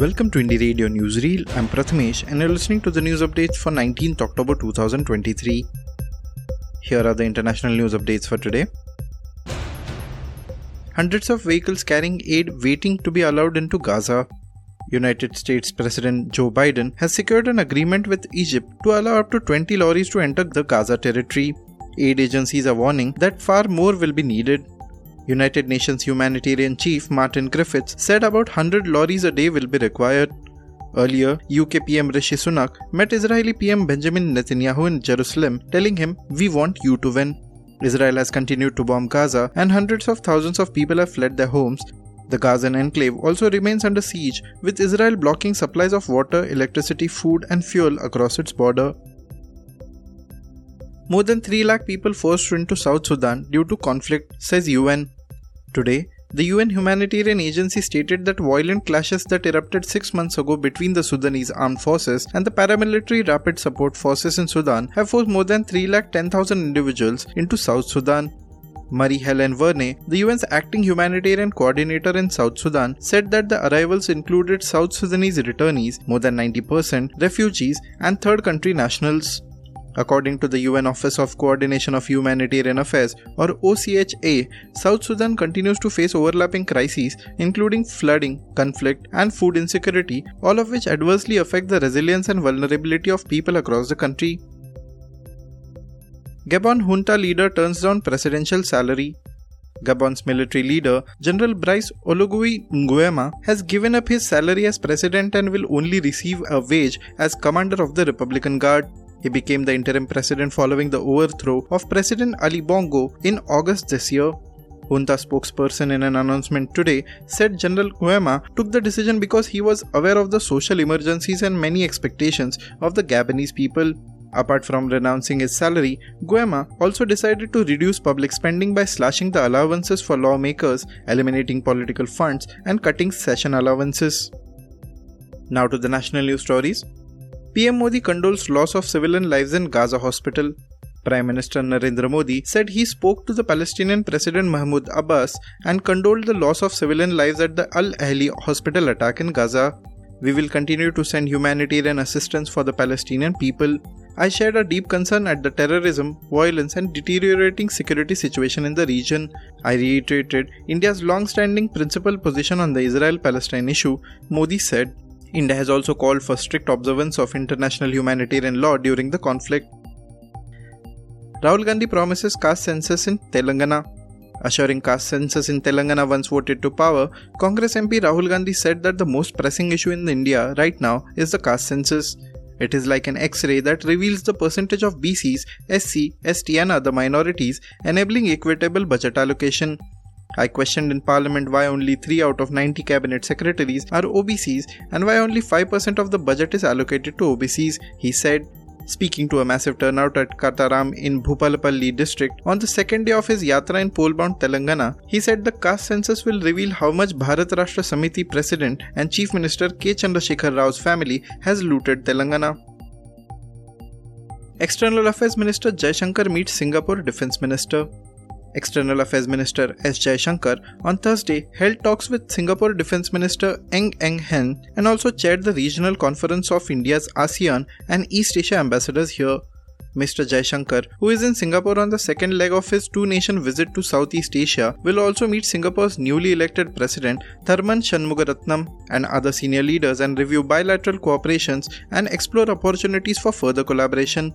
Welcome to Indie Radio Newsreel. I'm Prathmesh and you're listening to the news updates for 19th October 2023. Here are the international news updates for today. Hundreds of vehicles carrying aid waiting to be allowed into Gaza. United States President Joe Biden has secured an agreement with Egypt to allow up to 20 lorries to enter the Gaza territory. Aid agencies are warning that far more will be needed. United Nations humanitarian chief Martin Griffiths said about 100 lorries a day will be required. Earlier, UK PM Rishi Sunak met Israeli PM Benjamin Netanyahu in Jerusalem, telling him, We want you to win. Israel has continued to bomb Gaza, and hundreds of thousands of people have fled their homes. The Gazan enclave also remains under siege, with Israel blocking supplies of water, electricity, food, and fuel across its border. More than 3 lakh people forced into South Sudan due to conflict, says UN. Today, the UN humanitarian agency stated that violent clashes that erupted six months ago between the Sudanese armed forces and the paramilitary rapid support forces in Sudan have forced more than 3,10,000 individuals into South Sudan. Marie Helen Verney, the UN's acting humanitarian coordinator in South Sudan, said that the arrivals included South Sudanese returnees, more than 90%, refugees, and third country nationals. According to the UN Office of Coordination of Humanitarian Affairs or OCHA, South Sudan continues to face overlapping crises including flooding, conflict, and food insecurity, all of which adversely affect the resilience and vulnerability of people across the country. Gabon junta leader turns down presidential salary. Gabon's military leader, General Brice Oligui Nguema, has given up his salary as president and will only receive a wage as commander of the Republican Guard. He became the interim president following the overthrow of President Ali Bongo in August this year. Junta spokesperson in an announcement today said General Nguema took the decision because he was aware of the social emergencies and many expectations of the Gabonese people. Apart from renouncing his salary, Nguema also decided to reduce public spending by slashing the allowances for lawmakers, eliminating political funds, and cutting session allowances. Now to the national news stories. PM Modi condoles loss of civilian lives in Gaza hospital. Prime Minister Narendra Modi said he spoke to the Palestinian President Mahmoud Abbas and condoled the loss of civilian lives at the Al Ahli hospital attack in Gaza. We will continue to send humanitarian assistance for the Palestinian people. I shared a deep concern at the terrorism, violence, and deteriorating security situation in the region. I reiterated India's long standing principal position on the Israel Palestine issue, Modi said. India has also called for strict observance of international humanitarian law during the conflict. Rahul Gandhi promises caste census in Telangana. Assuring caste census in Telangana once voted to power, Congress MP Rahul Gandhi said that the most pressing issue in India right now is the caste census. It is like an X ray that reveals the percentage of BCs, SC, ST, and other minorities, enabling equitable budget allocation. I questioned in Parliament why only 3 out of 90 cabinet secretaries are OBCs and why only 5% of the budget is allocated to OBCs, he said. Speaking to a massive turnout at Kataram in Bhupalpalli district on the second day of his yatra in Polbound, Telangana, he said the caste census will reveal how much Bharat Rashtra Samiti President and Chief Minister K. Chandrasekhar Rao's family has looted Telangana. External Affairs Minister Jaishankar meets Singapore Defence Minister. External Affairs Minister S. Jaishankar on Thursday held talks with Singapore Defence Minister Ng Eng Hen and also chaired the regional conference of India's ASEAN and East Asia ambassadors here. Mr. Jaishankar, who is in Singapore on the second leg of his two nation visit to Southeast Asia, will also meet Singapore's newly elected president Tharman Shanmugaratnam and other senior leaders and review bilateral cooperations and explore opportunities for further collaboration.